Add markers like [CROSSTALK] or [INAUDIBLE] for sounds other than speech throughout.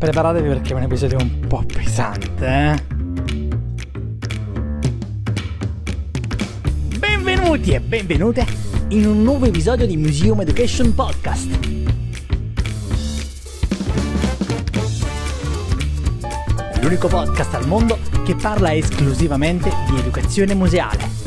preparatevi perché è un episodio un po' pesante, eh? Benvenuti e benvenute in un nuovo episodio di Museum Education Podcast. L'unico podcast al mondo che parla esclusivamente di educazione museale.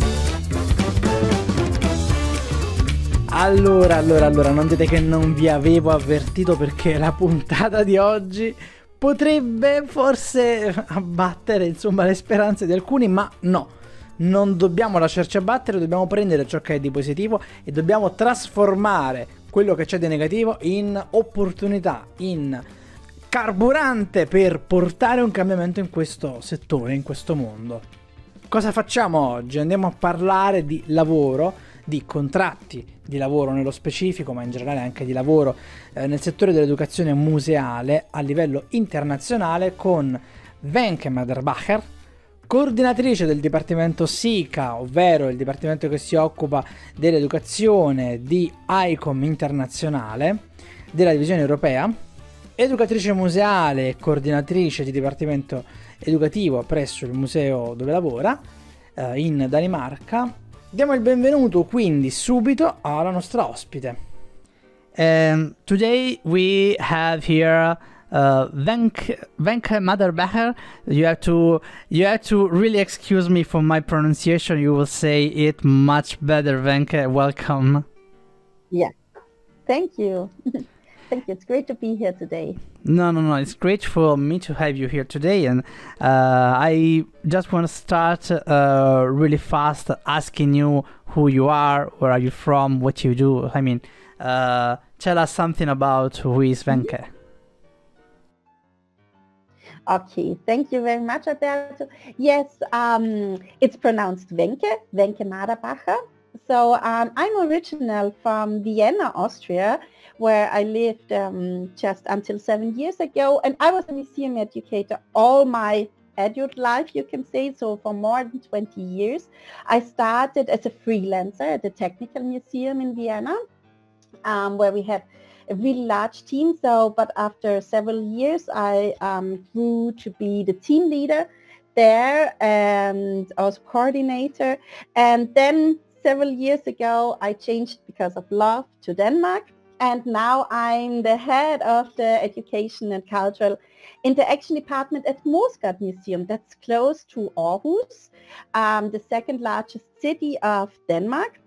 Allora, allora, allora, non dite che non vi avevo avvertito perché la puntata di oggi potrebbe forse abbattere, insomma, le speranze di alcuni, ma no. Non dobbiamo lasciarci abbattere, dobbiamo prendere ciò che è di positivo e dobbiamo trasformare quello che c'è di negativo in opportunità, in carburante per portare un cambiamento in questo settore, in questo mondo. Cosa facciamo oggi? Andiamo a parlare di lavoro di contratti di lavoro nello specifico, ma in generale anche di lavoro eh, nel settore dell'educazione museale a livello internazionale con Wenke Maderbacher, coordinatrice del Dipartimento SICA, ovvero il dipartimento che si occupa dell'educazione di ICOM internazionale della divisione europea, educatrice museale e coordinatrice di dipartimento educativo presso il museo dove lavora eh, in Danimarca Diamo il benvenuto quindi subito alla nostra ospite. Um, today we have here uh, Venk Venke Maderbecher. You have to you have to really excuse me for my pronunciation. You will say it much better, Venke. Welcome. Yeah, thank you. [LAUGHS] Thank you. It's great to be here today. No, no, no. It's great for me to have you here today. And uh, I just want to start uh, really fast asking you who you are, where are you from, what you do. I mean, uh, tell us something about who is Venke. Okay, thank you very much, Alberto. Yes, um, it's pronounced Wencke, Wencke Maderbacher. So um, I'm original from Vienna, Austria, where I lived um, just until seven years ago. And I was a museum educator all my adult life, you can say. So for more than 20 years, I started as a freelancer at the Technical Museum in Vienna, um, where we had a really large team. So, but after several years, I um, grew to be the team leader there and also coordinator. And then several years ago, I changed because of love to Denmark and now I'm the head of the Education and Cultural Interaction Department at Moesgaard Museum. That's close to Aarhus, um, the second largest city of Denmark.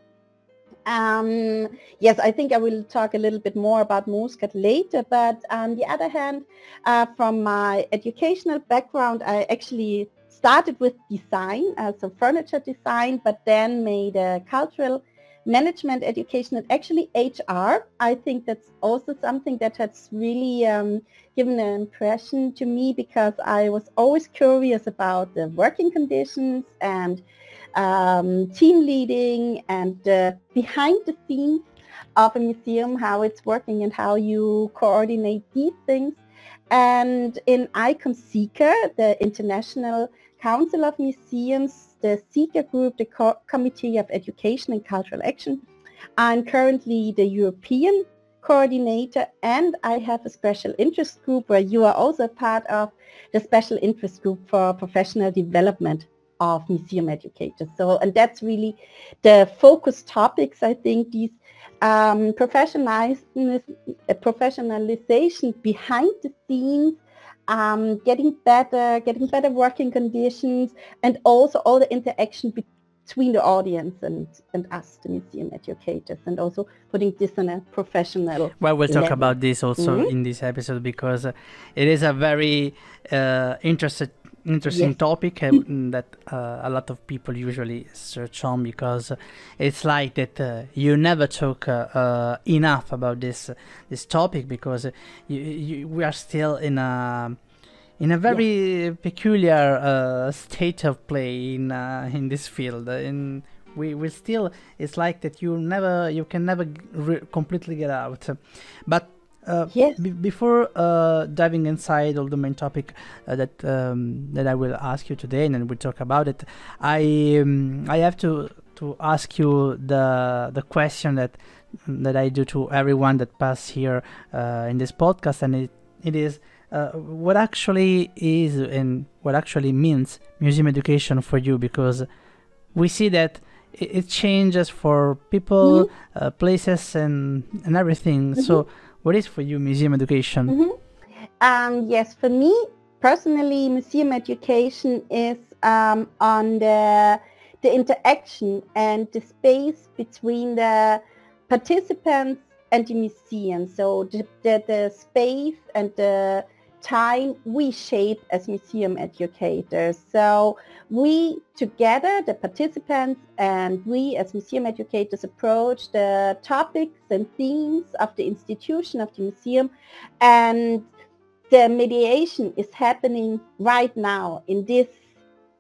Um, yes, I think I will talk a little bit more about Moesgaard later, but on the other hand, uh, from my educational background, I actually started with design, uh, so furniture design, but then made a cultural management education and actually HR. I think that's also something that has really um, given an impression to me because I was always curious about the working conditions and um, team leading and uh, behind the scenes of a museum, how it's working and how you coordinate these things. And in ICOM CECA, the International Council of Museums, the CECA group, the Co- Committee of Education and Cultural Action. I'm currently the European coordinator and I have a special interest group where you are also part of the special interest group for professional development of museum educators. So, and that's really the focus topics. I think these um, professionalization behind the scenes um, getting better, getting better working conditions, and also all the interaction between the audience and, and us, the museum educators, and also putting this on a professional. Well, we'll level. talk about this also Mhm. in this episode because it is a very uh, interested, interesting Yes. topic uh, [LAUGHS] mm, that uh, a lot of people usually search on because uh, it's like that uh, you never talk uh, uh, enough about this this topic because uh, you, you, we are still in a in a very peculiar uh, state of play in uh, in this field. Uh, in we we still it's like that you never you can never re- completely get out. But uh, Yes. be- before uh, diving inside all the main topic uh, that um, that I will ask you today, and then we'll talk about it, I um, I have to to ask you the the question that that I do to everyone that pass here uh, in this podcast, and it it is uh, what actually is and what actually means museum education for you because we see that it, it changes for people, Mm-hmm. uh, places, and and everything. So, what is for you museum education? Mhm. Um, yes, for me personally, museum education is um, on the the interaction and the space between the participants and the museum. So the, the, the space and the time we shape as museum educators. So we together, the participants and we as museum educators approach the topics and themes of the institution of the museum and the mediation is happening right now in this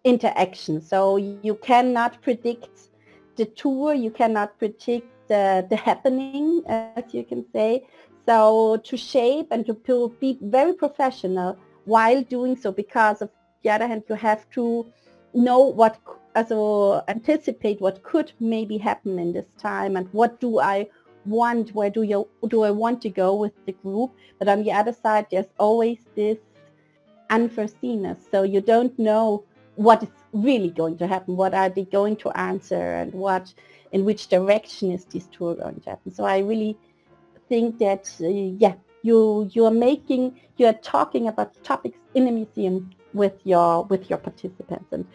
interaction. So you cannot predict the tour, you cannot predict the, the happening, as you can say. So to shape and to, to be very professional while doing so, because of the other hand, you have to know what, also anticipate what could maybe happen in this time and what do I want, where do you do I want to go with the group? But on the other side, there's always this unforeseenness. So you don't know what is really going to happen. What are they going to answer and what, in which direction is this tour going to happen? So I really think that, uh, yeah, you, you are making, you are talking about topics in a museum with your, with your participants and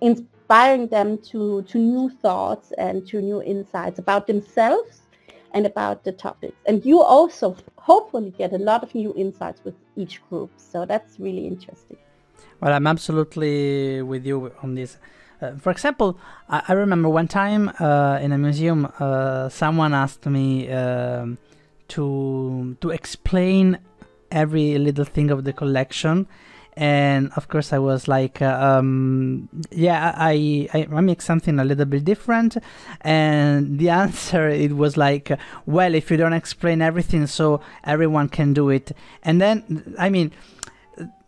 inspiring them to, to new thoughts and to new insights about themselves and about the topics. And you also hopefully get a lot of new insights with each group. So that's really interesting. Well, I'm absolutely with you on this. Uh, for example, I, I remember one time uh, in a museum, uh, someone asked me um, to to explain every little thing of the collection, and of course I was like, uh, um, yeah, I, I I make something a little bit different, and the [LAUGHS] answer it was like, well, if you don't explain everything, so everyone can do it, and then I mean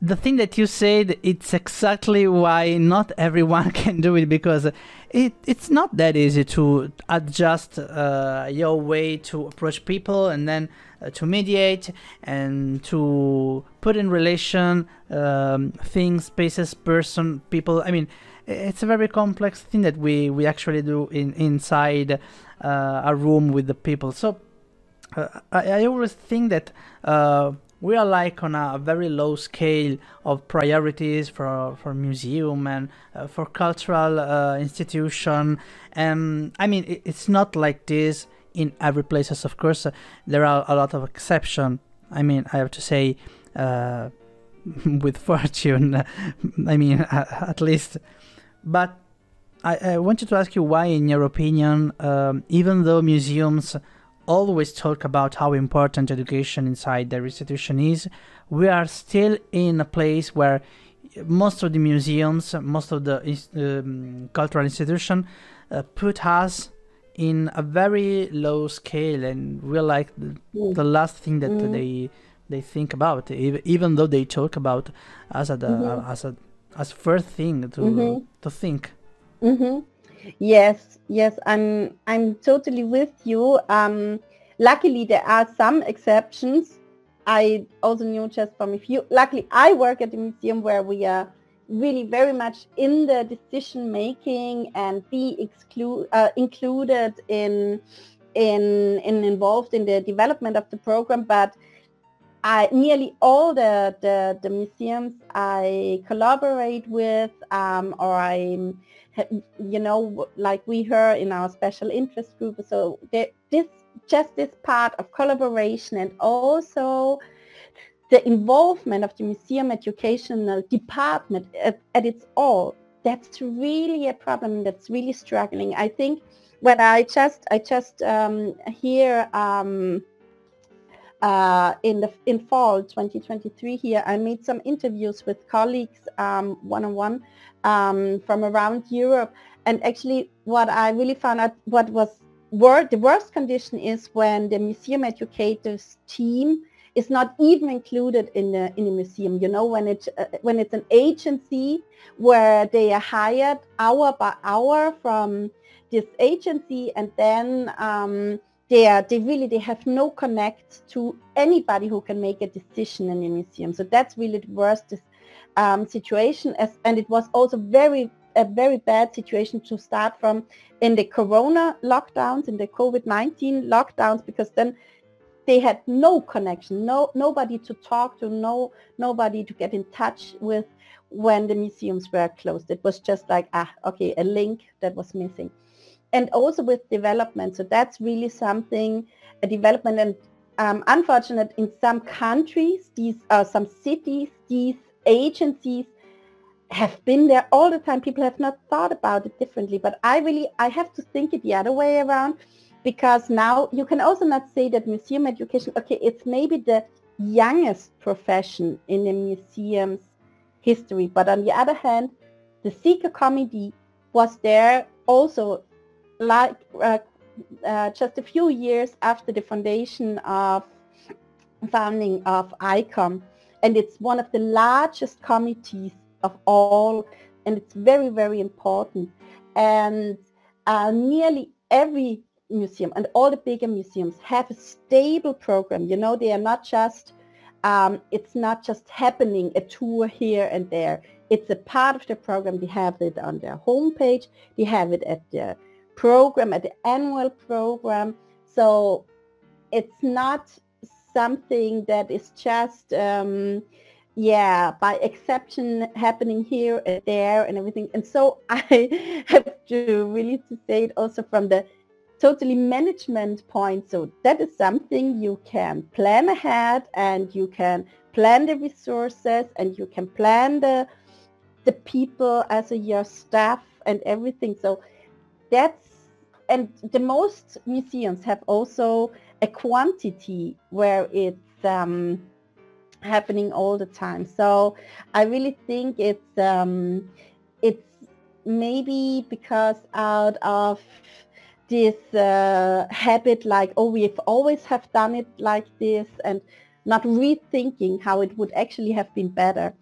the thing that you said it's exactly why not everyone [LAUGHS] can do it because it it's not that easy to adjust uh, your way to approach people and then uh, to mediate and to put in relation um, things spaces person people. I mean it's a very complex thing that we we actually do in inside uh, a room with the people. So uh, I, I always think that uh, we are like on a very low scale of priorities for for museum and uh, for cultural uh, institution. And i mean it, it's not like this in every places of course. Uh, there are a lot of exception. I mean i have to say uh, [LAUGHS] with fortune [LAUGHS] i mean at least. But I, I wanted to ask you why in your opinion um, even though museums always talk about how important education inside their institution is, we are still in a place where most of the museums, most of the um, cultural institution uh, put us in a very low scale and we're like the, Mm. the last thing that Mm. they they think about ev- even though they talk about as a Mhm. as a as first thing to Mhm. to think hmm Yes, yes, I'm I'm totally with you. Um, luckily, there are some exceptions. I also knew just from a few. Luckily, I work at a museum where we are really very much in the decision making and be exclu- uh, included in in in involved in the development of the program. But I nearly all the the, the museums I collaborate with um, or I you know, like we heard in our special interest group. So there, this just this part of collaboration and also the involvement of the museum educational department at, at its all. That's really a problem. That's really struggling. I think when I just I just um, hear um, uh, in the in fall 2023 here, I made some interviews with colleagues um, one-on-one um, from around Europe. And actually what I really found out what was wor- the worst condition is when the museum educators team is not even included in the in the museum. You know, when it uh, when it's an agency where they are hired hour by hour from this agency, and then um, they are they really they have no connect to anybody who can make a decision in the museum so that's really the worst um, situation as and it was also very a very bad situation to start from in the corona lockdowns in the covid-19 lockdowns because then they had no connection no nobody to talk to no nobody to get in touch with when the museums were closed it was just like ah okay a link that was missing and also with development. So that's really something, a development and um, unfortunate in some countries, these uh, some cities, these agencies have been there all the time. People have not thought about it differently, but I really, I have to think it the other way around because now you can also not say that museum education, okay, it's maybe the youngest profession in the museum's history, but on the other hand, the CECA Committee was there also like uh, uh, just a few years after the foundation of founding of ICOM and it's one of the largest committees of all and it's very very important. And uh, nearly every museum and all the bigger museums have a stable program. You know they are not just um, it's not just happening a tour here and there. It's a part of the program. They have it on their homepage. They have it at their program, at the annual program. So it's not something that is just, um, yeah, by exception happening here and there and everything. And so [LAUGHS] I have to really to say it also from the totally management point. So that is something you can plan ahead and you can plan the resources and you can plan the the people as a, your staff and everything. So that's and the most museums have also a quantity where it's um, happening all the time. So I really think it's um, it's maybe because out of this uh, habit like oh we've always have done it like this and not rethinking how it would actually have been better.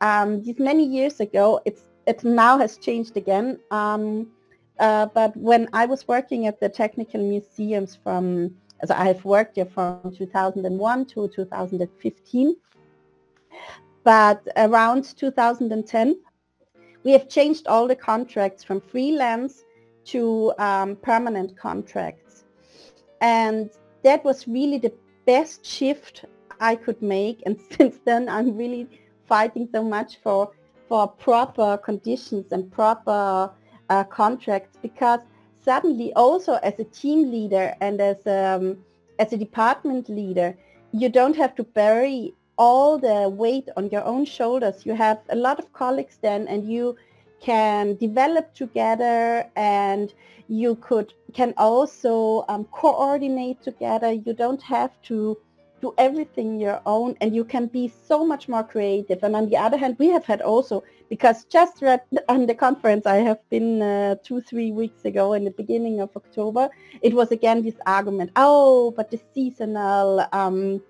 Um, these many years ago, it's it now has changed again. Um, uh, but when I was working at the technical museums from, as I have worked here from 2001 to 2015, but around 2010, we have changed all the contracts from freelance to um, permanent contracts. And that was really the best shift I could make. And [LAUGHS] since then, I'm really fighting so much for, for proper conditions and proper uh, contracts because suddenly also as a team leader and as um, as a department leader you don't have to bury all the weight on your own shoulders. You have a lot of colleagues then and you can develop together and you could can also um, coordinate together. You don't have to do everything your own and you can be so much more creative. And on the other hand we have had also because just read on the conference I have been uh, two three weeks ago in the beginning of October it was again this argument oh but the seasonal um,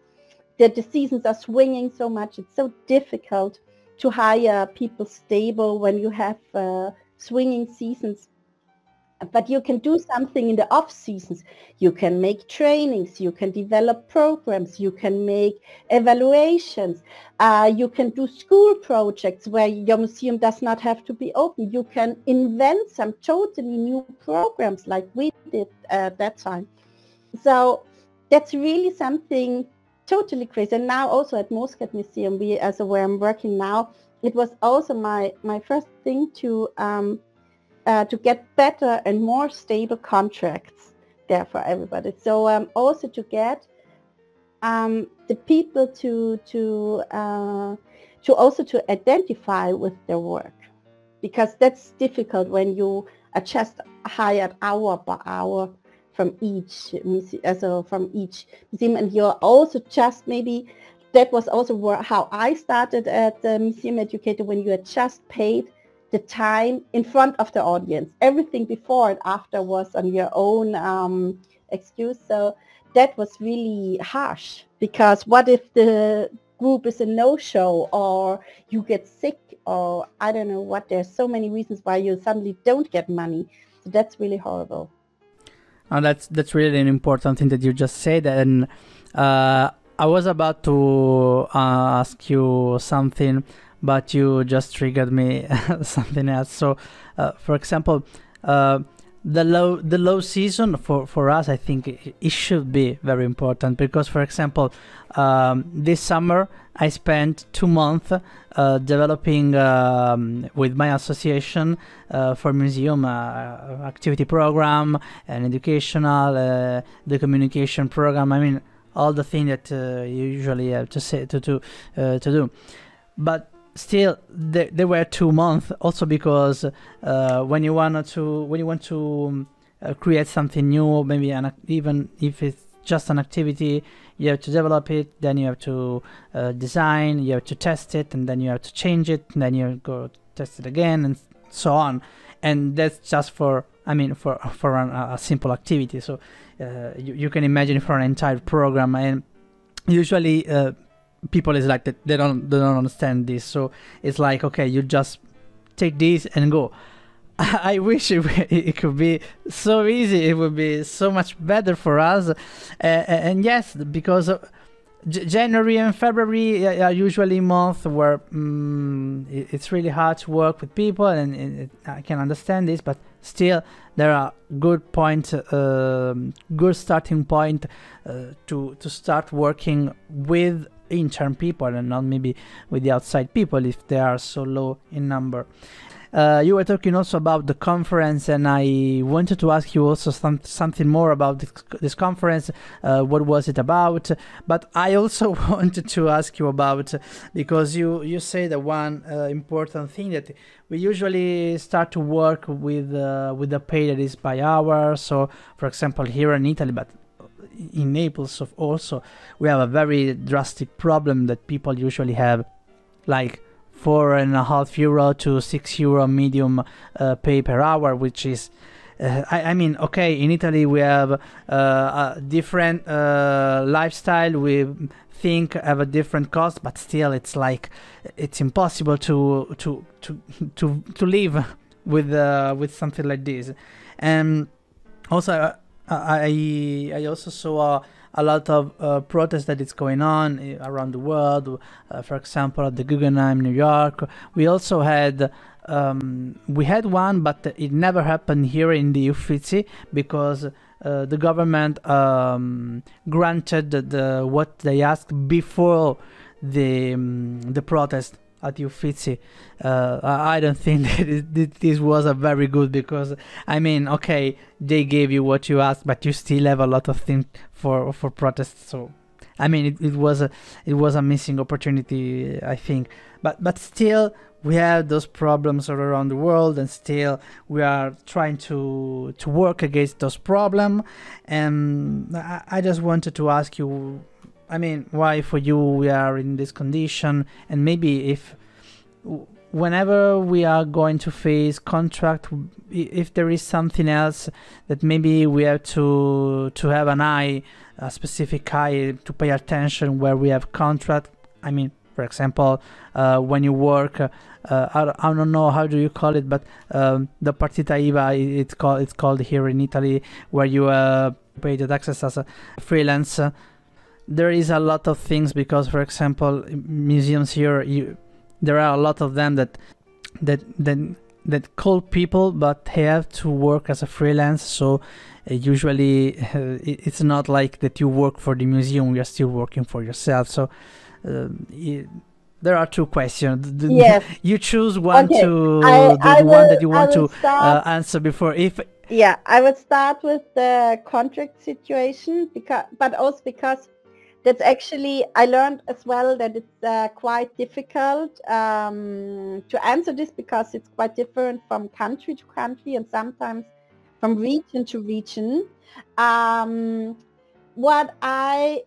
that the seasons are swinging so much. It's so difficult to hire people stable when you have uh, swinging seasons but you can do something in the off seasons. You can make trainings, you can develop programs, you can make evaluations, uh, you can do school projects where your museum does not have to be open. You can invent some totally new programs like we did at that time. So that's really something totally crazy. And now also at Moesgaard Museum, we, as where I'm working now, it was also my, my first thing to um, uh, to get better and more stable contracts there for everybody. So um, also to get um, the people to to uh, to also to identify with their work because that's difficult when you are just hired hour by hour from each so from each museum and you're also just maybe that was also how I started at the museum educator when you are just paid the time in front of the audience. Everything before and after was on your own um, excuse. So that was really harsh because what if the group is a no-show or you get sick or I don't know what. There's so many reasons why you suddenly don't get money. So that's really horrible. And that's that's really an important thing that you just said, and uh, I was about to uh, ask you something, but you just triggered me [LAUGHS] something else. So, uh, for example, uh, the low the low season for for us, I think it, should be very important because, for example, um, this summer I spent two months uh, developing um, with my association uh, for museum uh, activity program and educational uh, the communication program. I mean all the things that uh, you usually have to say to to uh, to do, but still they, they were two months also because uh, when you want to when you want to um, create something new maybe an, even if it's just an activity you have to develop it then you have to uh, design you have to test it and then you have to change it and then you go test it again and so on. And that's just for i mean for for an, a simple activity. So uh, you, you can imagine for an entire program. And usually uh, people is like that they don't they don't understand this so it's like okay you just take this and go [LAUGHS] I wish it, [LAUGHS] it could be so easy. It would be so much better for us. Uh, and yes, because January and February are usually months where um, it's really hard to work with people, and it, I can understand this. But still, there are good point, uh, good starting point uh, to to start working with intern people and not maybe with the outside people if they are so low in number. Uh, you were talking also about the conference, and I wanted to ask you also some, something more about this, this conference. Uh, what was it about? But I also [LAUGHS] wanted to ask you about because you you say the one uh, important thing that we usually start to work with uh, with the pay that is by hour. So, for example, here in Italy, but in Naples of also we have a very drastic problem that people usually have, like four and a half euro to six euro medium uh, pay per hour, which is. Uh, I, I, mean, okay, in Italy we have uh, a different uh, lifestyle. We think have a different cost, but still, it's like it's impossible to to to to to live [LAUGHS] with uh, with something like this. And also, uh, I I also saw a lot of uh, protests that is going on eh, around the world. Uh, for example, at the Guggenheim, New York. We also had um, we had one, but it never happened here in the Uffizi because uh, the government um, granted the, the, what they asked before the um, the protest at Uffizi. Uh, I don't think [LAUGHS] that this was a very good because I mean, okay, they gave you what you asked, but you still have a lot of things for for protests. So, I mean, it, it was a it was a missing opportunity, I think. But but still, we have those problems all around the world, and still we are trying to to work against those problems. And I, I just wanted to ask you I mean, why for you we are in this condition, and maybe if whenever we are going to face contract, if there is something else that maybe we have to to have an eye, a specific eye to pay attention where we have contract. I mean, for example, uh, when you work. Uh, I, I, don't know how do you call it, but um, the partita IVA it's called it's called here in Italy, where you uh, pay the taxes as a freelance there is a lot of things because, for example, museums here, you, there are a lot of them that that that that call people, but they have to work as a freelance. So uh, usually, uh, it's not like that you work for the museum; you are still working for yourself. So. It, there are two questions. Yes. [LAUGHS] you choose one okay. to I, the, I will, one that you want to uh, answer before. If yeah, I would start with the contract situation because, but also because that's actually I learned as well that it's uh, quite difficult um, to answer this because it's quite different from country to country and sometimes from region to region. Um, what I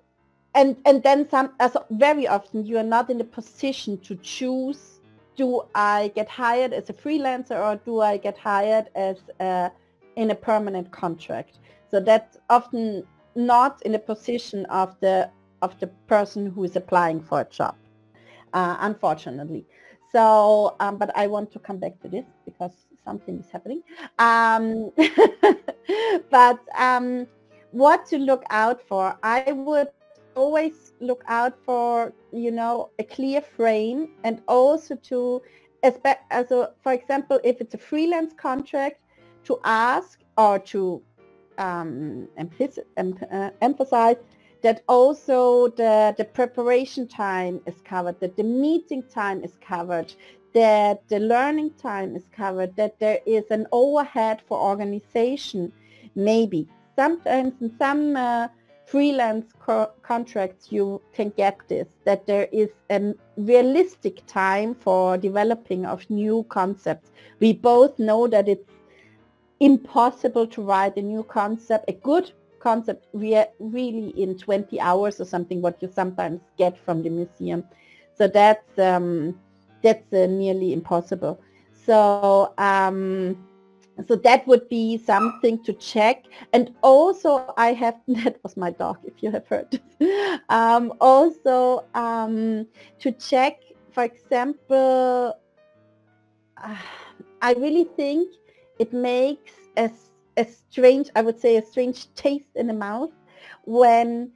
and and then some as very often you are not in a position to choose do I get hired as a freelancer or do I get hired as a, in a permanent contract? So that's often not in a position of the of the person who is applying for a job, uh, unfortunately. So, um, but I want to come back to this because something is happening. Um, [LAUGHS] but um, what to look out for? I would always look out for, you know, a clear frame and also to, as, a, for example, if it's a freelance contract, to ask or to um, uh, emphasize that also the, the preparation time is covered, that the meeting time is covered, that the learning time is covered, that there is an overhead for organization, maybe. Sometimes in some uh, freelance co- contracts you can get this, that there is a realistic time for developing of new concepts. We both know that it's impossible to write a new concept, a good concept re- really in 20 hours or something, what you sometimes get from the museum. So that's um, that's uh, nearly impossible. So um, so that would be something to check. And also I have, [LAUGHS] that was my dog, if you have heard. [LAUGHS] um, also um, to check, for example, uh, [SIGHS] I really think it makes a, a strange, I would say a strange taste in the mouth when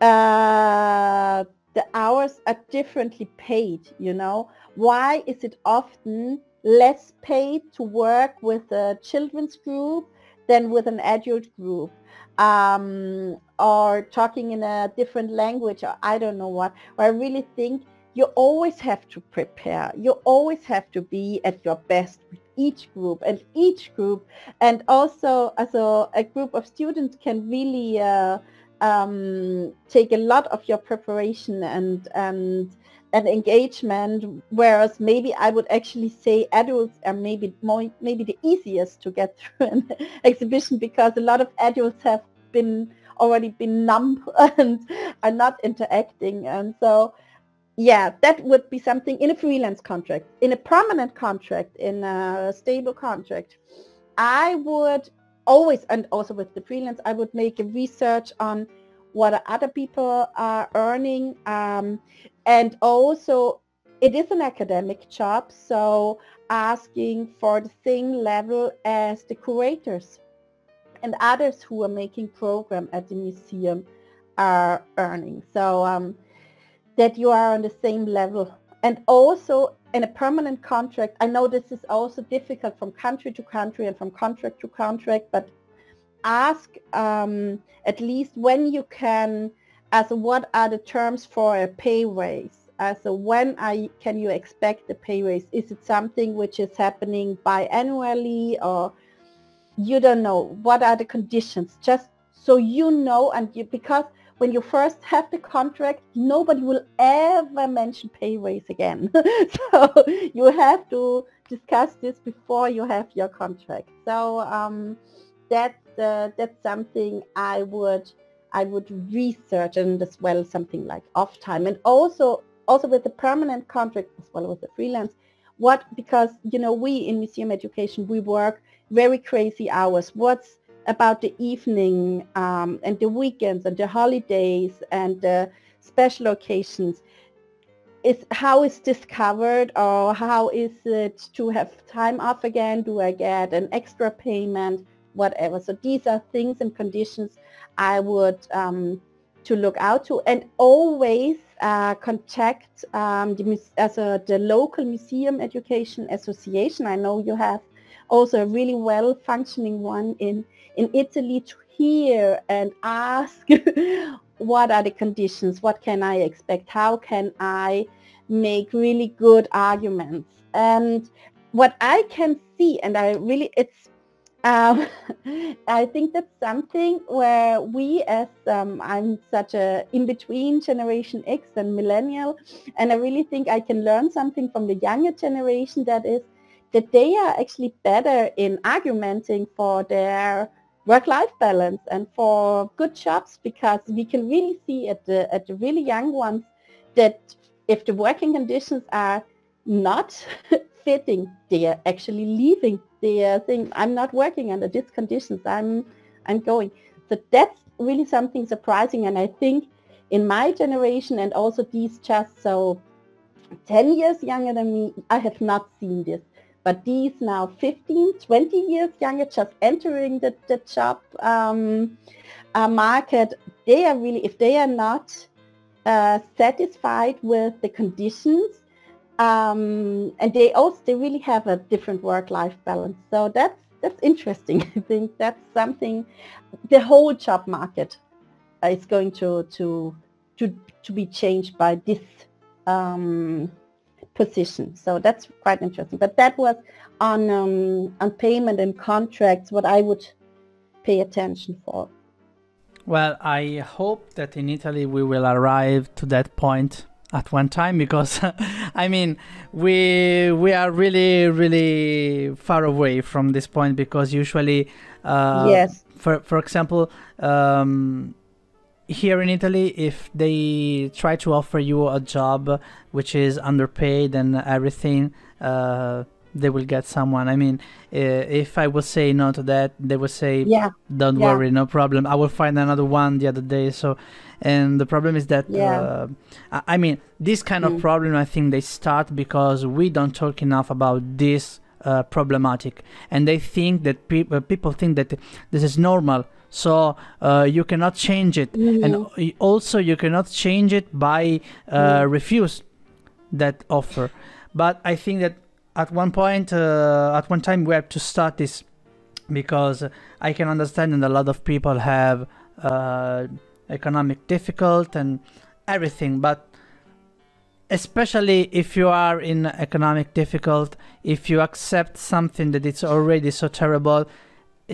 uh, the hours are differently paid, you know. Why is it often less paid to work with a children's group than with an adult group? Um, or talking in a different language or I don't know what. I really think you always have to prepare. You always have to be at your best each group and each group and also a, a group of students can really uh, um, take a lot of your preparation and and and engagement whereas maybe I would actually say adults are maybe more maybe the easiest to get [LAUGHS] through an exhibition because a lot of adults have been already been numb [LAUGHS] and are not interacting. And so yeah, that would be something in a freelance contract. In a permanent contract, in a stable contract, I would always, and also with the freelance, I would make a research on what other people are earning. Um, and also, it is an academic job, so asking for the same level as the curators and others who are making program at the museum are earning. So um, that you are on the same level. And also in a permanent contract, I know this is also difficult from country to country and from contract to contract, but ask um, at least when you can, as what are the terms for a pay raise? As when I, can you expect a pay raise? Is it something which is happening biannually or you don't know? What are the conditions? Just so you know and you, because when you first have the contract, nobody will ever mention pay raise again. [LAUGHS] so you have to discuss this before you have your contract. So um, that's uh, that's something I would I would research and as well something like off time and also also with the permanent contract as well as the freelance. What because you know we in museum education we work very crazy hours. What's about the evening um, and the weekends and the holidays and the special occasions. Is how is this covered or how is it to have time off again? Do i get an extra payment? Whatever. So these are things and conditions i would um, to look out to and always uh, contact um, the, as a, the local museum education association. I know you have also a really well functioning one in in Italy to hear and ask [LAUGHS] what are the conditions, what can I expect, how can I make really good arguments. And what I can see, and I really, it's, um, [LAUGHS] I think that's something where we as, um, I'm such a in-between Generation X and Millennial, and I really think I can learn something from the younger generation that is that they are actually better in argumenting for their work-life balance and for good jobs because we can really see at the at the really young ones that if the working conditions are not [LAUGHS] fitting, they are actually leaving. They are saying, "I'm not working under these conditions. I'm I'm going." So that's really something surprising, and I think in my generation and also these just so 10 years younger than me, I have not seen this. But these now 15, 20 years younger, just entering the, the job um, uh, market, they are really, if they are not uh, satisfied with the conditions, um, and they also they really have a different work-life balance. So that's that's interesting. [LAUGHS] I think that's something the whole job market is going to to to to be changed by this um, position. So that's quite interesting. But that was on um, on payment and contracts what I would pay attention for. Well, I hope that in Italy we will arrive to that point at one time because [LAUGHS] I mean we we are really really far away from this point because usually uh, yes for for example um, here in Italy, if they try to offer you a job which is underpaid and everything, uh, they will get someone. I mean, if I will say no to that, they will say, "Yeah, don't yeah. worry, no problem. I will find another one the other day." So, and the problem is that, yeah. uh, I mean, this kind mm. of problem, I think they start because we don't talk enough about this uh, problematic, and they think that pe- uh, people think that this is normal so uh, you cannot change it mm-hmm. and also you cannot change it by uh, mm. refuse that offer but i think that at one point uh, at one time we have to start this because i can understand that a lot of people have uh, economic difficult and everything but especially if you are in economic difficult if you accept something that it's already so terrible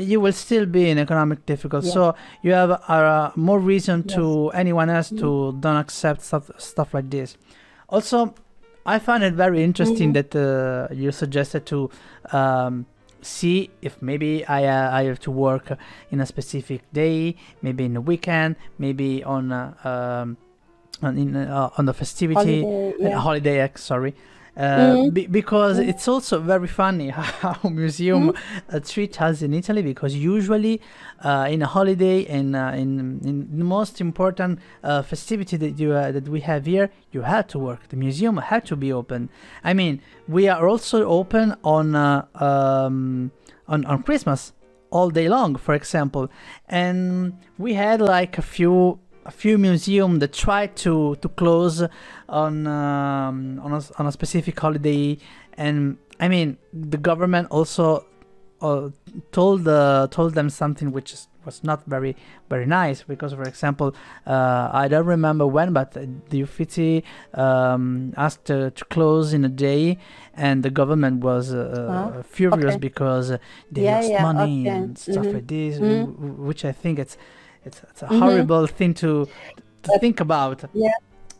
you will still be in economic difficult yes. so you have uh, more reason yes. to anyone else mm-hmm. to don't accept stuff stuff like this also i find it very interesting mm-hmm. that uh, you suggested to um, see if maybe I, uh, I have to work in a specific day maybe in the weekend maybe on uh, um, on, in, uh, on the festivity holiday, yeah. holiday sorry be- because mm-hmm. it's also very funny [LAUGHS] how museum mm-hmm. uh, treat us in Italy because usually uh, in a holiday and uh, in in the most important uh, festivity that you uh, that we have here you had to work the museum had to be open I mean we are also open on um, on on Christmas all day long for example and we had like a few a few museums that try to to close on um, on a, on a specific holiday, and I mean the government also uh, told uh, told them something which is, was not very very nice because, for example, uh, I don't remember when, but the Uffizi um, asked to, to close in a day, and the government was oh, furious okay. because they yeah, lost yeah, money okay. and stuff mm-hmm. like this, mm-hmm. which I think it's it's, it's a mm-hmm. horrible thing to to think about. Yeah.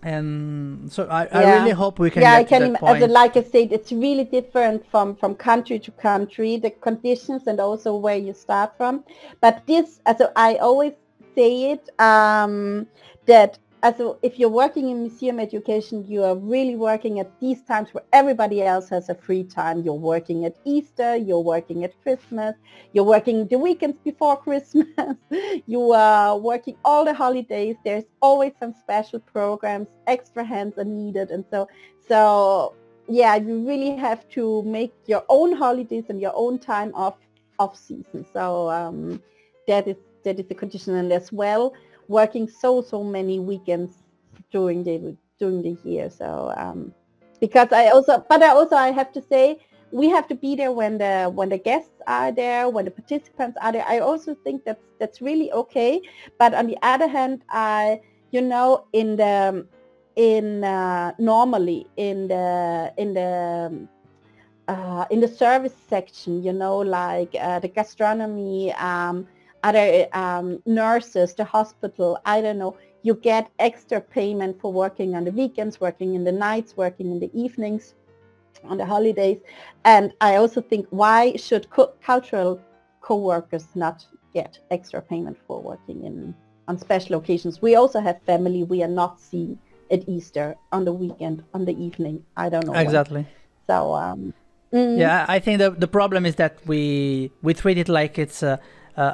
And so I, yeah. I really hope we can. Yeah, I can. Im- point. like I said, it's really different from from country to country, the conditions and also where you start from. But this, also I always say it um, that also if you're working in museum education, you are really working at these times where everybody else has a free time. You're working at Easter, you're working at Christmas, you're working the weekends before [LAUGHS] Christmas, you are working all the holidays. There's always some special programs, extra hands are needed. And so, so yeah, you really have to make your own holidays and your own time off off season. So um, that is that is the condition. And as well, working so so many weekends during the during the year. So um because i also but i also i have to say we have to be there when the when the guests are there when the participants are there. I also think that's that's really okay. But on the other hand i you know in the in uh, normally in the in the uh, in the service section you know like uh, the gastronomy um, other um, nurses, the hospital, I don't know, you get extra payment for working on the weekends, working in the nights, working in the evenings, on the holidays. And I also think why should co- cultural co-workers not get extra payment for working in on special occasions? We also have family we are not seeing at Easter, on the weekend, on the evening. I don't know. Exactly. When. So um, mm. yeah, I think the the problem is that we we treat it like it's a uh,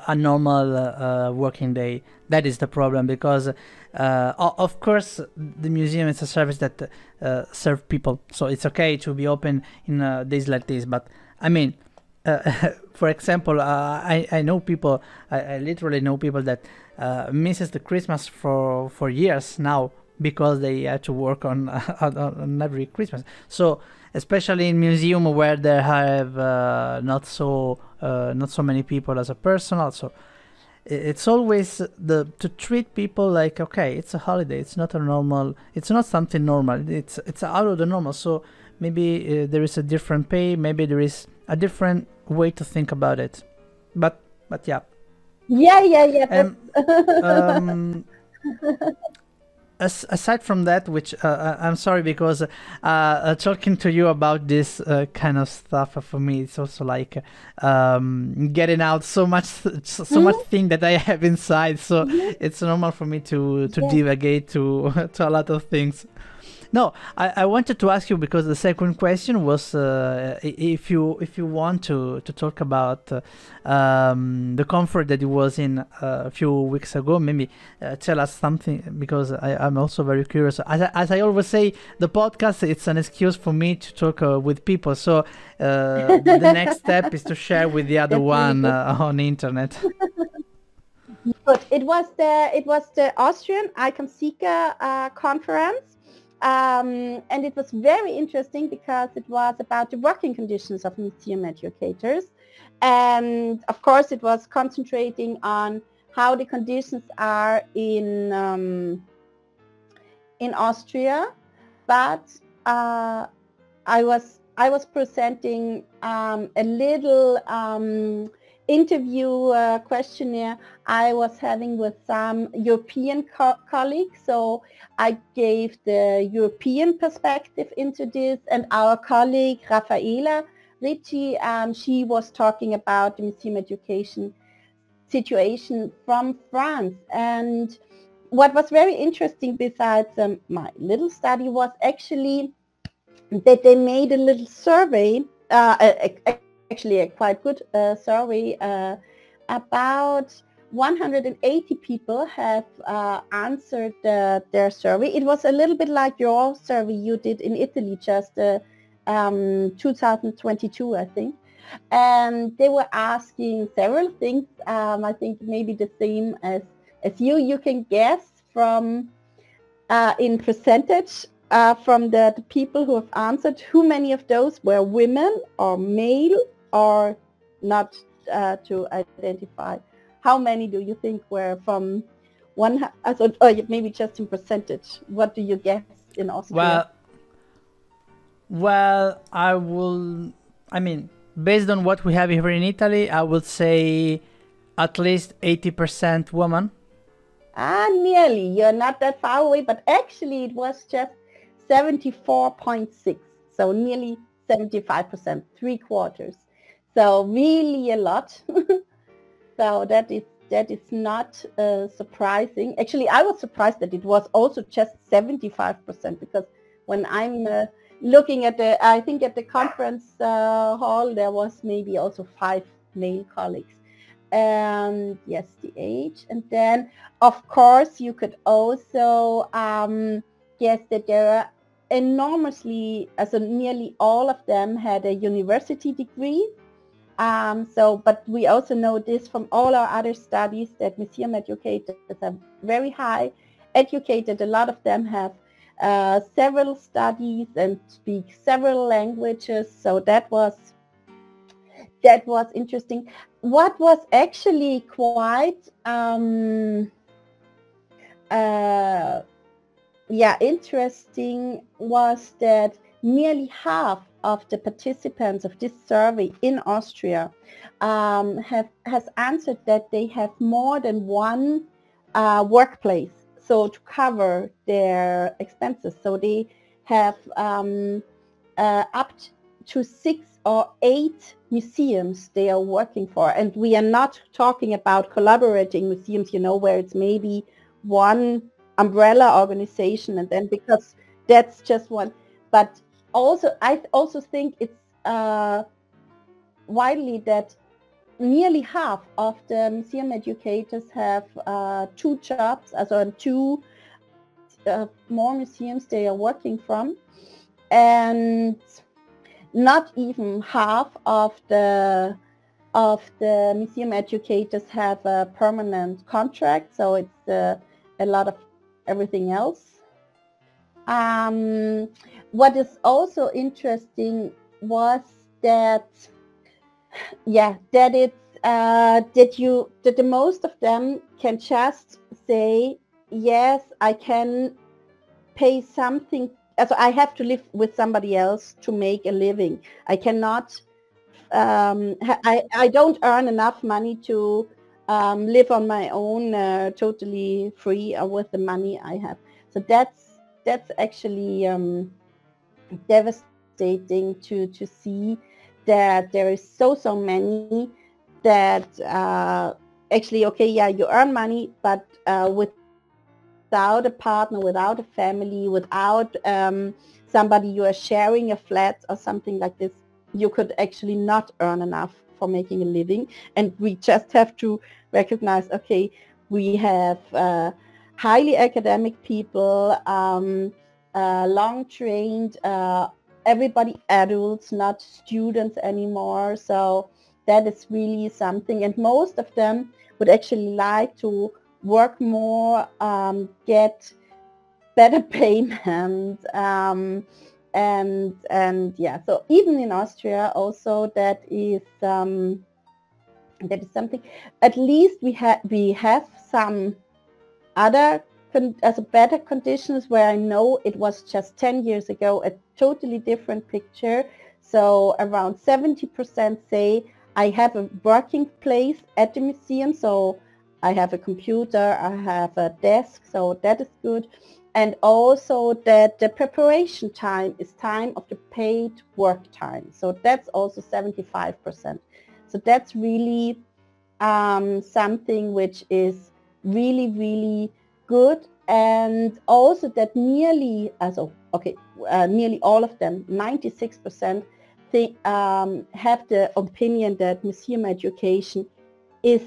a normal uh, working day. That is the problem because, uh, of course, the museum is a service that serve people, so it's okay to be open in days like this. But I mean, uh, [LAUGHS] for example, uh, I I know people. I, I literally know people that uh, misses the Christmas for for years now because they had to work on [LAUGHS] on, on every Christmas. So especially in museum where they have uh, not so uh, not so many people as a personal. So it's always the to treat people like okay, it's a holiday. It's not a normal. It's not something normal. It's it's out of the normal. So maybe uh, there is a different pay. Maybe there is a different way to think about it. But but yeah. Yeah, yeah, yeah. [LAUGHS] Um, um, as, aside from that, which uh, uh I'm sorry because uh, uh, talking to you about this uh, kind of stuff uh, for me, it's also like um, getting out so much, [LAUGHS] so mm-hmm. much thing that I have inside. So mm-hmm. it's normal for me to to yeah. divagate to [LAUGHS] to a lot of things. No, I, I wanted to ask you because the second question was uh, if you if you want to to talk about uh, um, the comfort that you was in uh, a few weeks ago. Maybe uh, tell us something because I, am also very curious. As I, as I always say, the podcast it's an excuse for me to talk uh, with people. So uh, the next step is to share with the other one on the internet. But it was the it was the Austrian ICOM CECA conference um, and it was very interesting because it was about the working conditions of museum educators. And of course, it was concentrating on how the conditions are in, um, in Austria. But uh, I, was, I was presenting um, a little um, interview uh, questionnaire I was having with some European co colleagues. So I gave the European perspective into this and our colleague Raffaela Ricci, um, she was talking about the museum education situation from France. And what was very interesting besides um, my little study was actually that they made a little survey, uh, a, a, actually a quite good uh, survey uh, about 180 people have uh, answered uh, their survey. It was a little bit like your survey you did in Italy just uh, um, 2022, I think. And they were asking several things. Um, I think maybe the same as, as you. You can guess from uh, in percentage uh, from the, the people who have answered how many of those were women or male or not uh, to identify. How many do you think were from one, uh, or oh, maybe just in percentage? What do you guess in Austria? Well, well, I will. I mean, based on what we have here in Italy, I would say at least eighty percent woman. Ah, nearly. You're not that far away, but actually, it was just seventy-four point six. So nearly seventy-five percent, three quarters. So really a lot. [LAUGHS] so that is that is not uh, surprising. Actually, I was surprised that it was also just 75% because when I'm uh, looking at the, I think at the conference uh, hall, there was maybe also five male colleagues. And yes, the age. And then, of course, you could also um, guess that there are enormously, as so nearly all of them had a university degree um, so, but we also know this from all our other studies that museum educators are very high educated. A lot of them have uh, several studies and speak several languages. So that was that was interesting. What was actually quite um, uh, yeah interesting was that nearly half of the participants of this survey in Austria um, have has answered that they have more than one uh, workplace, so to cover their expenses. So they have um, uh, up to six or eight museums they are working for, and we are not talking about collaborating museums, you know, where it's maybe one umbrella organization, and then because that's just one, but also, I also think it's uh, widely that nearly half of the museum educators have uh, two jobs, also two uh, more museums they are working from. And not even half of the of the museum educators have a permanent contract, so it's uh, a lot of everything else. Um, what is also interesting was that, yeah, that it's uh, that you that the most of them can just say yes, I can pay something. So I have to live with somebody else to make a living. I cannot. Um, I I don't earn enough money to um, live on my own, uh, totally free, or with the money I have. So that's that's actually um, devastating to to see that there is so so many that uh, actually okay yeah you earn money but uh, without a partner without a family without um, somebody you are sharing a flat or something like this you could actually not earn enough for making a living. And we just have to recognize okay we have uh, highly academic people, um, uh, long trained, uh, everybody adults, not students anymore. So that is really something. And most of them would actually like to work more, um, get better [LAUGHS] payment, um, and and yeah. So even in Austria, also that is um, that is something. At least we have we have some other as a better conditions where I know it was just 10 years ago a totally different picture. So around 70% say I have a working place at the museum. So I have a computer, I have a desk, so that is good. And also that the preparation time is time of the paid work time. So that's also 75%. So that's really um, something which is really, really good. And also that nearly, also, okay, uh, nearly all of them, 96%, they um, have the opinion that museum education is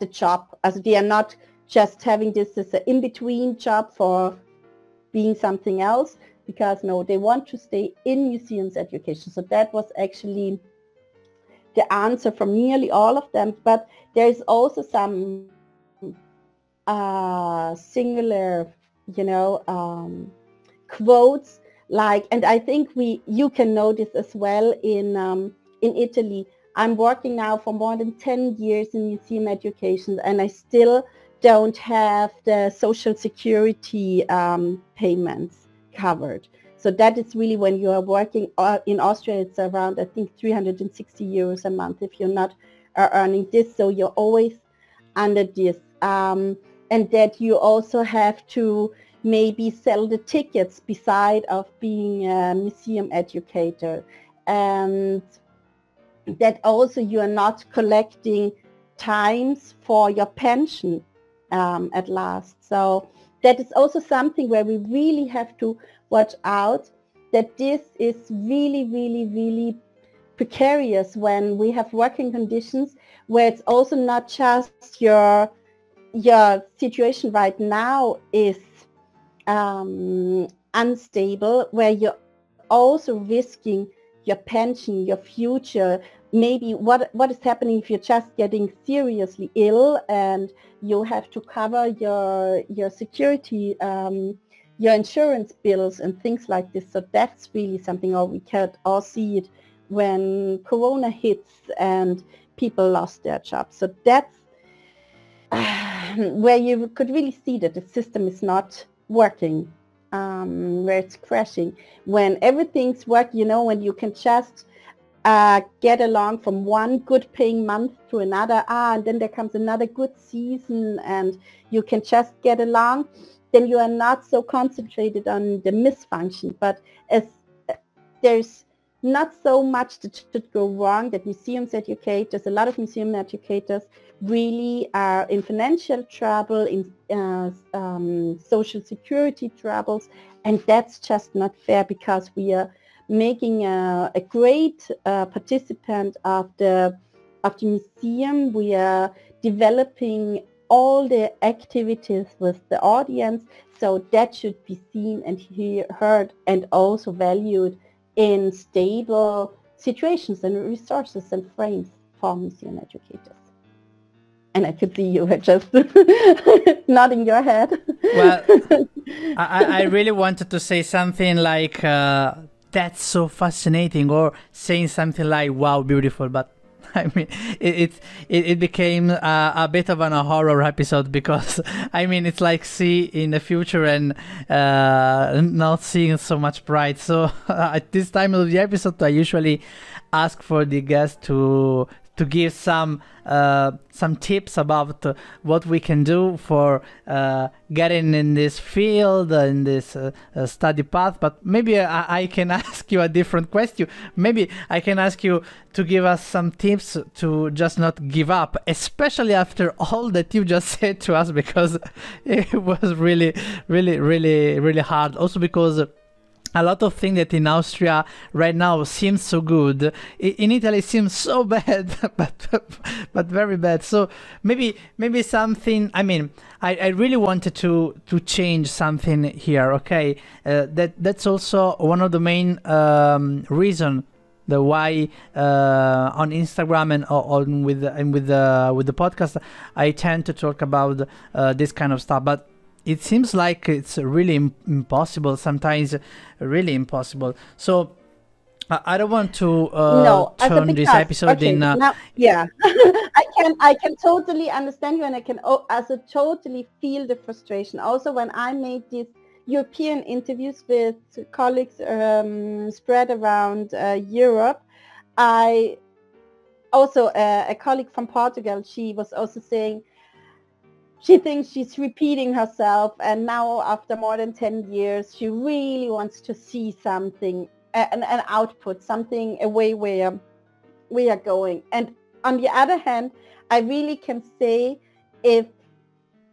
the job. As they are not just having this as an in-between job for being something else, because no, they want to stay in museums education. So that was actually the answer from nearly all of them. But there is also some uh, singular, you know, um, quotes like, and I think we, you can notice as well in, um, in Italy. I'm working now for more than 10 years in museum education and I still don't have the social security um, payments covered. So that is really when you are working uh, in Austria, it's around, I think, 360 euros a month if you're not uh, earning this. So you're always under this. Um, and that you also have to maybe sell the tickets beside of being a museum educator and that also you are not collecting times for your pension um, at last. So that is also something where we really have to watch out that this is really, really, really precarious when we have working conditions where it's also not just your your situation right now is um, unstable, where you're also risking your pension, your future, maybe what what is happening if you're just getting seriously ill and you have to cover your your security, um, your insurance bills and things like this. So that's really something, or we can all see it when Corona hits and people lost their jobs. So that's [CLEARS THROAT] where you could really see that the system is not working, um, where it's crashing. When everything's working, you know, when you can just uh, get along from one good paying month to another, ah, and then there comes another good season and you can just get along, then you are not so concentrated on the misfunction. But as uh, there's not so much that should go wrong that museums educators, a lot of museum educators really are in financial trouble, in uh, um, social security troubles, and that's just not fair because we are making a, a great uh, participant of the of the museum. We are developing all the activities with the audience, so that should be seen and hear, heard and also valued in stable situations and resources and frames for museum educators. And I could see you were just [LAUGHS] nodding your head. Well, [LAUGHS] I, I really wanted to say something like, uh, that's so fascinating, or saying something like, wow, beautiful, but [LAUGHS] I mean, it it, it became a, a, bit of an, a horror episode because [LAUGHS] I mean, it's like see in the future and uh, not seeing so much bright. So uh, [LAUGHS] at this time of the episode, I usually ask for the guest to to give some uh, some tips about what we can do for uh, getting in this field in this uh, uh, study path. But maybe I, I, can [LAUGHS] ask you a different question. Maybe i can ask you to give us some tips to just not give up especially after [LAUGHS] all that you just said to us because [LAUGHS] it was really really really really hard. Also because a lot of things that in Austria right now seems so good. In Italy seems so [LAUGHS] bad but but very bad. So maybe maybe something I mean I, I really wanted to to change something here okay? Uh, that that's also one of the main um, reason the why uh, on Instagram and on with and with the with the podcast I tend to talk about uh, this kind of stuff. But it seems like it's really Im- impossible sometimes really impossible so I don't want to uh, no, turn this episode okay, in. Uh, now, yeah, [LAUGHS] I can I can totally understand you, and I can oh, also totally feel the frustration. Also, when I made these European interviews with colleagues um, spread around uh, Europe, I also uh, a colleague from Portugal. She was also saying she thinks she's repeating herself and now after more than 10 years she really wants to see something an, an output something a way where we are going. And on the other hand i really can say if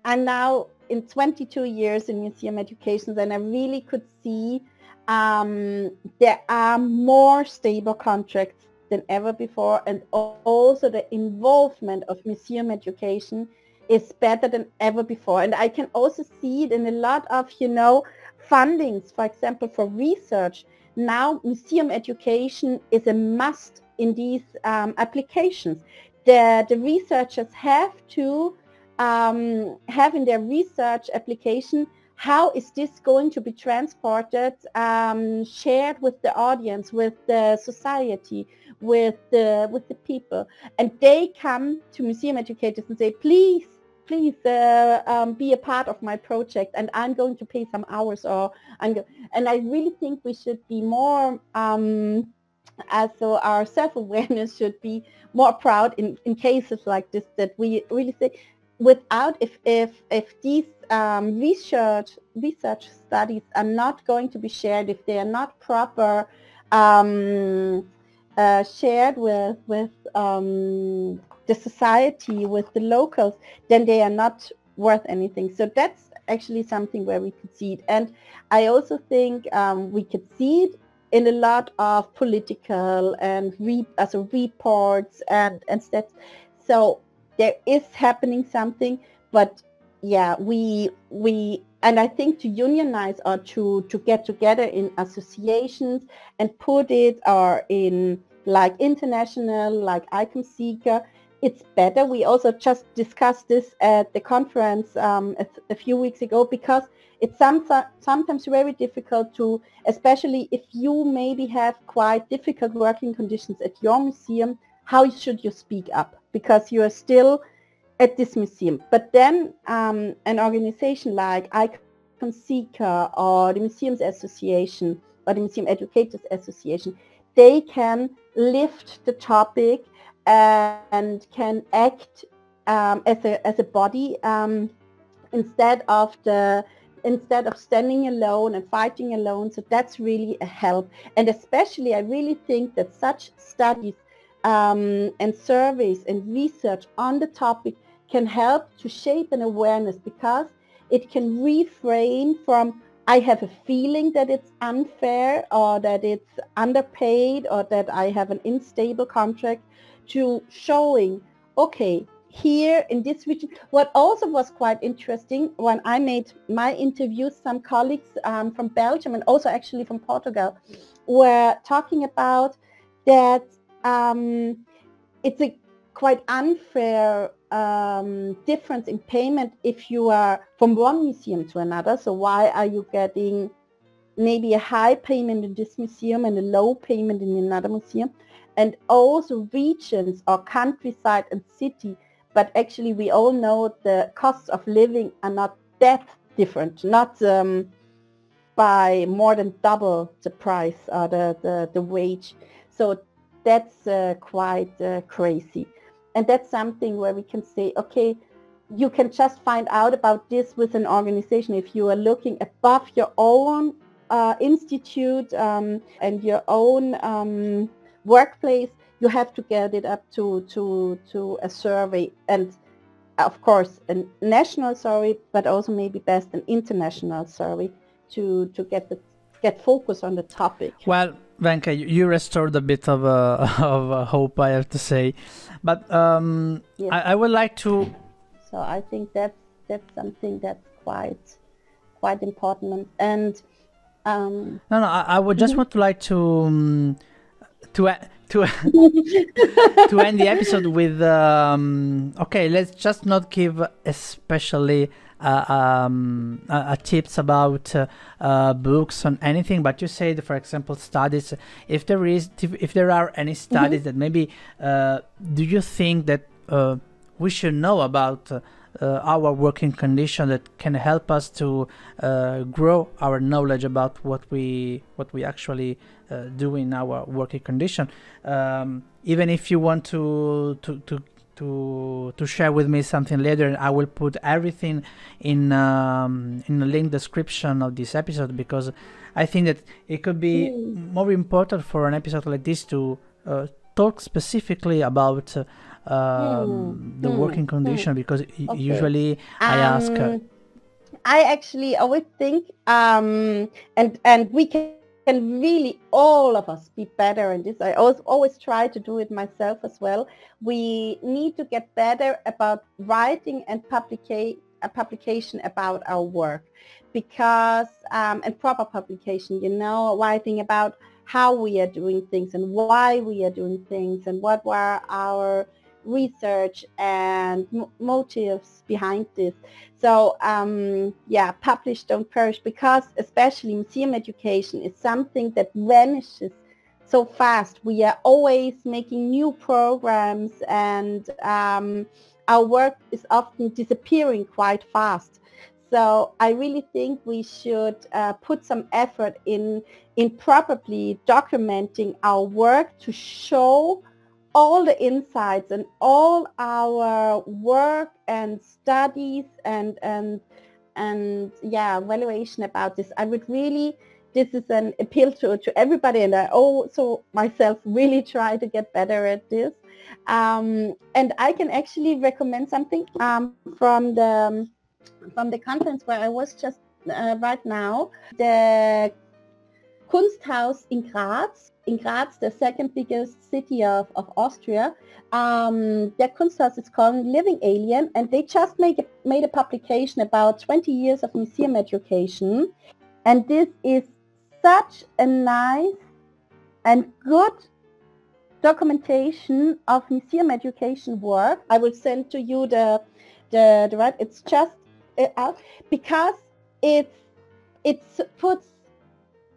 i'm now in 22 years in museum education and i really could see um, there are more stable contracts than ever before and also the involvement of museum education is better than ever before. And I can also see it in a lot of, you know, fundings, for example, for research. Now museum education is a must in these um, applications. The, the researchers have to um, have in their research application how is this going to be transported, um, shared with the audience, with the society, with the with the people, and they come to museum educators and say, please please uh, um, be a part of my project and I'm going to pay some hours or I'm go- and I really think we should be more um, as so our self-awareness should be more proud in, in cases like this that we really say without if if if these um, research research studies are not going to be shared if they are not proper um, uh, shared with with um, the society, with the locals, then they are not worth anything. So that's actually something where we could see it. And I also think um, we could see it in a lot of political and re- also reports and, and stats. So there is happening something, but yeah, we we and I think to unionize or to to get together in associations and put it or in like international, like ICOM it's better. We also just discussed this at the conference um, a, a, few weeks ago because it's some, sometimes very difficult to, especially if you maybe have quite difficult working conditions at your museum, how should you speak up? Because you are still at this museum. But then um, an organization like ICOM or the Museums Association or the Museum Educators Association, they can lift the topic and can act um, as a as a body um, instead of the instead of standing alone and fighting alone. So that's really a help. And especially, I really think that such studies um, and surveys and research on the topic can help to shape an awareness because it can refrain from I have a feeling that it's unfair or that it's underpaid or that I have an unstable contract to showing, okay, here in this region. What also was quite interesting when I made my interviews, some colleagues um, from Belgium and also actually from Portugal, were talking about that um, it's a quite unfair um, difference in payment if you are from one museum to another. So why are you getting maybe a high payment in this museum and a low payment in another museum? And also regions or countryside and city. But actually we all know the costs of living are not that different, not um, by more than double the price or the, the, the wage. So that's uh, quite uh, crazy. And that's something where we can say, okay, you can just find out about this with an organization if you are looking above your own uh, institute um, and your own um, workplace. You have to get it up to, to, to a survey and of course a national survey, but also maybe best an international survey to, to get the get focus on the topic. Well, Wencke, you restored a bit of uh, [LAUGHS] of uh, hope, I have to say, but um, yes. I, I, would like to. So I think that's that's something that's quite quite important, and um, no, no, I, I would just mm-hmm. want to like to um, to to [LAUGHS] to end the episode with um, okay. Let's just not give especially um, uh, tips about uh, books on anything, but you said, for example, studies. If there is, if there are any studies mm-hmm. that maybe, do you think that we should know about? Uh, our working condition that can help us to uh, grow our knowledge about what we what we actually uh, do in our working condition. Um, even if you want to to, to to to share with me something later. I will put everything in um, in the link description of this episode because I think that it could be mm. more important for an episode like this to uh, talk specifically about uh, um, mm. the mm. working condition because okay. usually I ask. Uh, um, I actually always think, um, and and we can can really all of us be better in this. I always, always try to do it myself as well. We need to get better about writing and publica- a publication about our work because, um, and proper publication, you know, writing about how we are doing things and why we are doing things and what were our research and motives behind this. So um, yeah, publish, don't perish, because especially museum education is something that vanishes so fast. We are always making new programs and um, our work is often disappearing quite fast. So I really think we should uh, put some effort in in properly documenting our work to show all the insights and all our work and studies and and and yeah evaluation about this. I would really this is an appeal to, to everybody and i also myself really try to get better at this. Um, and i can actually recommend something um, from the from the conference where i was just uh, right now. The kunsthaus in graz in Graz, the second biggest city of, of Austria. Um, their Kunsthaus is called Living Alien, and they just make made a publication about 20 years of museum education. And this is such a nice and good documentation of museum education work. I will send to you the the, the right. It's just uh, because it's it's puts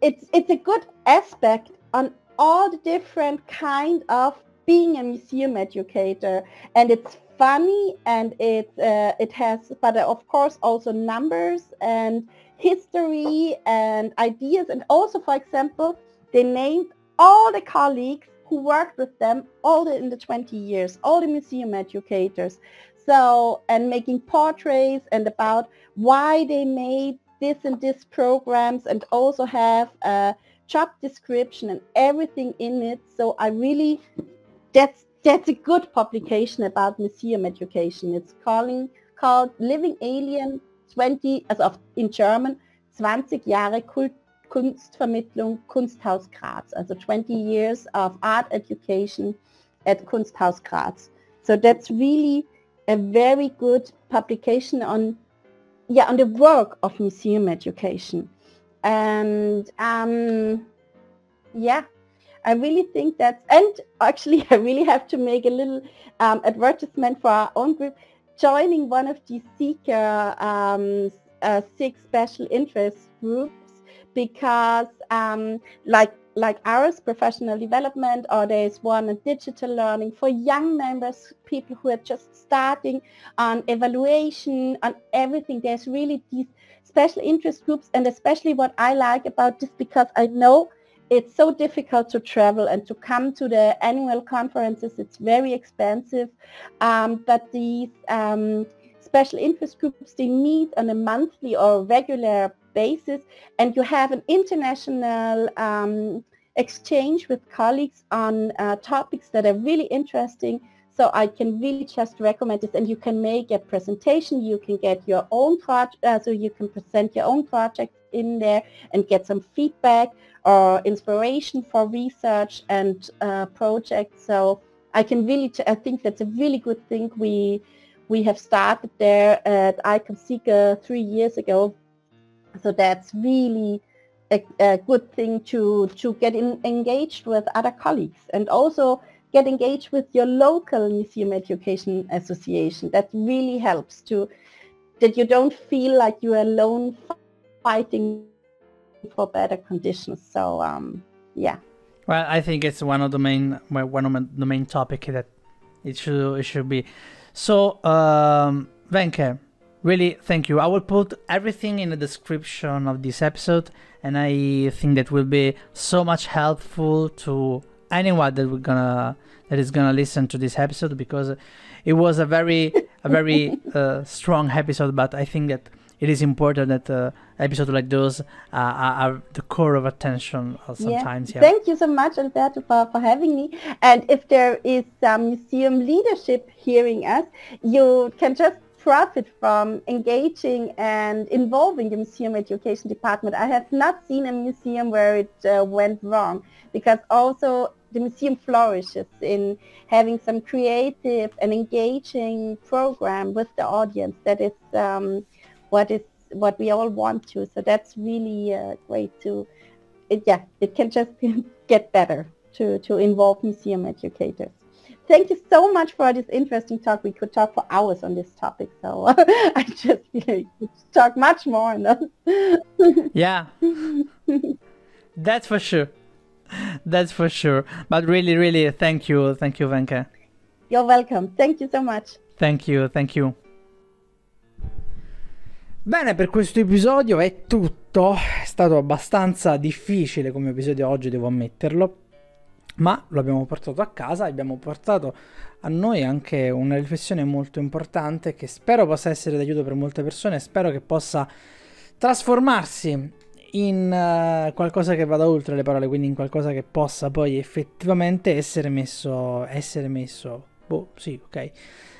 it's it's a good aspect on all the different kind of being a museum educator. And it's funny and it uh, it has but uh, of course also numbers and history and ideas. And also for example they named all the colleagues who worked with them all the, in the 20 years all the museum educators. So and making portraits and about why they made this and this programs and also have a job description and everything in it. So I really, that's that's a good publication about museum education. It's calling called Living Alien 20, also auf, in German, 20 Jahre Kult, Kunstvermittlung Kunsthaus Graz, also 20 years of art education at Kunsthaus Graz. So that's really a very good publication on yeah on the work of museum education and um, yeah, I really think that, and actually [LAUGHS] I really have to make a little um, advertisement for our own group. Joining one of these CECA um, uh, six special interest groups because um, like like ours, professional development, or there's one on digital learning for young members, people who are just starting on evaluation, on everything. There's really these special interest groups, and especially what I like about this, because I know it's so difficult to travel and to come to the annual conferences. It's very expensive, um, but these um, special interest groups, they meet on a monthly or regular basis and you have an international um, exchange with colleagues on uh, topics that are really interesting. So I can really just recommend this and you can make a presentation, you can get your own project, uh, so you can present your own project in there and get some feedback or inspiration for research and uh, projects. So I can really, I think that's a really good thing we we have started there at ICOM CECA three years ago so that's really a, a good thing to, to get in, engaged with other colleagues and also get engaged with your local museum education association. That really helps to that you don't feel like you're alone fighting for better conditions. So um, yeah. Well, I think it's one of the main one of the main topic that it should it should be. So um, Wencke, really thank you i will put everything in the description of this episode and i think that will be so much helpful to anyone that we're gonna that is gonna listen to this episode because it was a very a very [LAUGHS] uh, strong episode but i think that it is important that uh, episodes like those uh, are, are, the core of attention sometimes. Yeah. yeah. Thank you so much, Alberto, for, for having me. And if there is some museum leadership hearing us, you can just profit from engaging and involving the museum education department. I have not seen a museum where it uh, went wrong because also the museum flourishes in having some creative and engaging program with the audience. That is um, what is what we all want to. So that's really uh, great to, it, yeah, it can just [LAUGHS] get better to, to involve museum educators thank you so much for this interesting talk. We could talk for hours on this topic, so [LAUGHS] I just you know, could talk much more. No? [LAUGHS] yeah, that's for sure. That's for sure. But really, really, thank you, thank you, Wencke. You're welcome. Thank you so much. Thank you, thank you. Bene, per questo episodio è tutto. È stato abbastanza difficile come episodio oggi, devo ammetterlo ma lo abbiamo portato a casa abbiamo portato a noi anche una riflessione molto importante che spero possa essere d'aiuto per molte persone, spero che possa trasformarsi in uh, qualcosa che vada oltre le parole, quindi in qualcosa che possa poi effettivamente essere messo, essere messo, boh, sì, ok,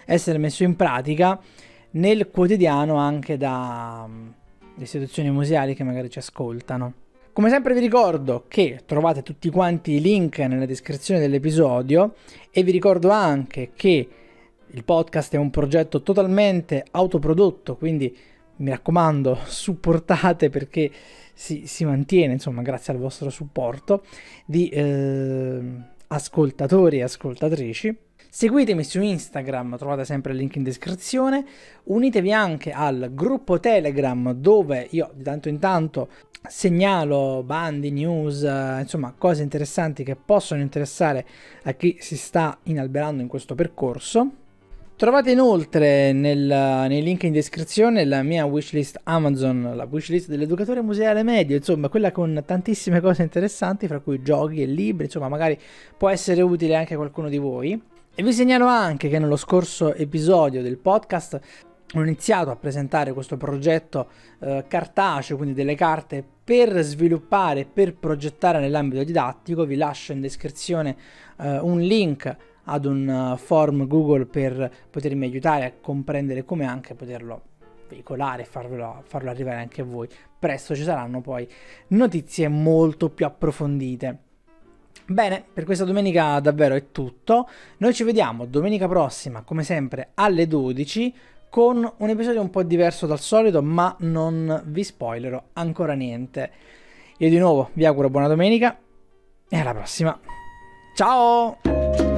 essere messo in pratica nel quotidiano anche da um, istituzioni museali che magari ci ascoltano. Come sempre vi ricordo che trovate tutti quanti i link nella descrizione dell'episodio e vi ricordo anche che il podcast è un progetto totalmente autoprodotto, quindi mi raccomando [LAUGHS] supportate perché si, si mantiene, insomma, grazie al vostro supporto di eh, ascoltatori e ascoltatrici. Seguitemi su Instagram, trovate sempre il link in descrizione. Unitevi anche al gruppo Telegram dove io di tanto in tanto segnalo bandi, news, eh, insomma cose interessanti che possono interessare a chi si sta inalberando in questo percorso. Trovate inoltre nel, nei link in descrizione la mia wishlist Amazon, la wishlist dell'educatore museale medio, insomma quella con tantissime cose interessanti, fra cui giochi e libri, insomma magari può essere utile anche a qualcuno di voi. E vi segnalo anche che nello scorso episodio del podcast ho iniziato a presentare questo progetto eh, cartaceo, quindi delle carte per sviluppare, per progettare nell'ambito didattico. Vi lascio in descrizione eh, un link ad un uh, form Google per potermi aiutare a comprendere come anche poterlo veicolare e farlo, farlo arrivare anche a voi. Presto ci saranno poi notizie molto più approfondite. Bene, per questa domenica davvero è tutto. Noi ci vediamo domenica prossima, come sempre, alle 12 con un episodio un po' diverso dal solito, ma non vi spoilerò ancora niente. Io di nuovo vi auguro buona domenica e alla prossima. Ciao!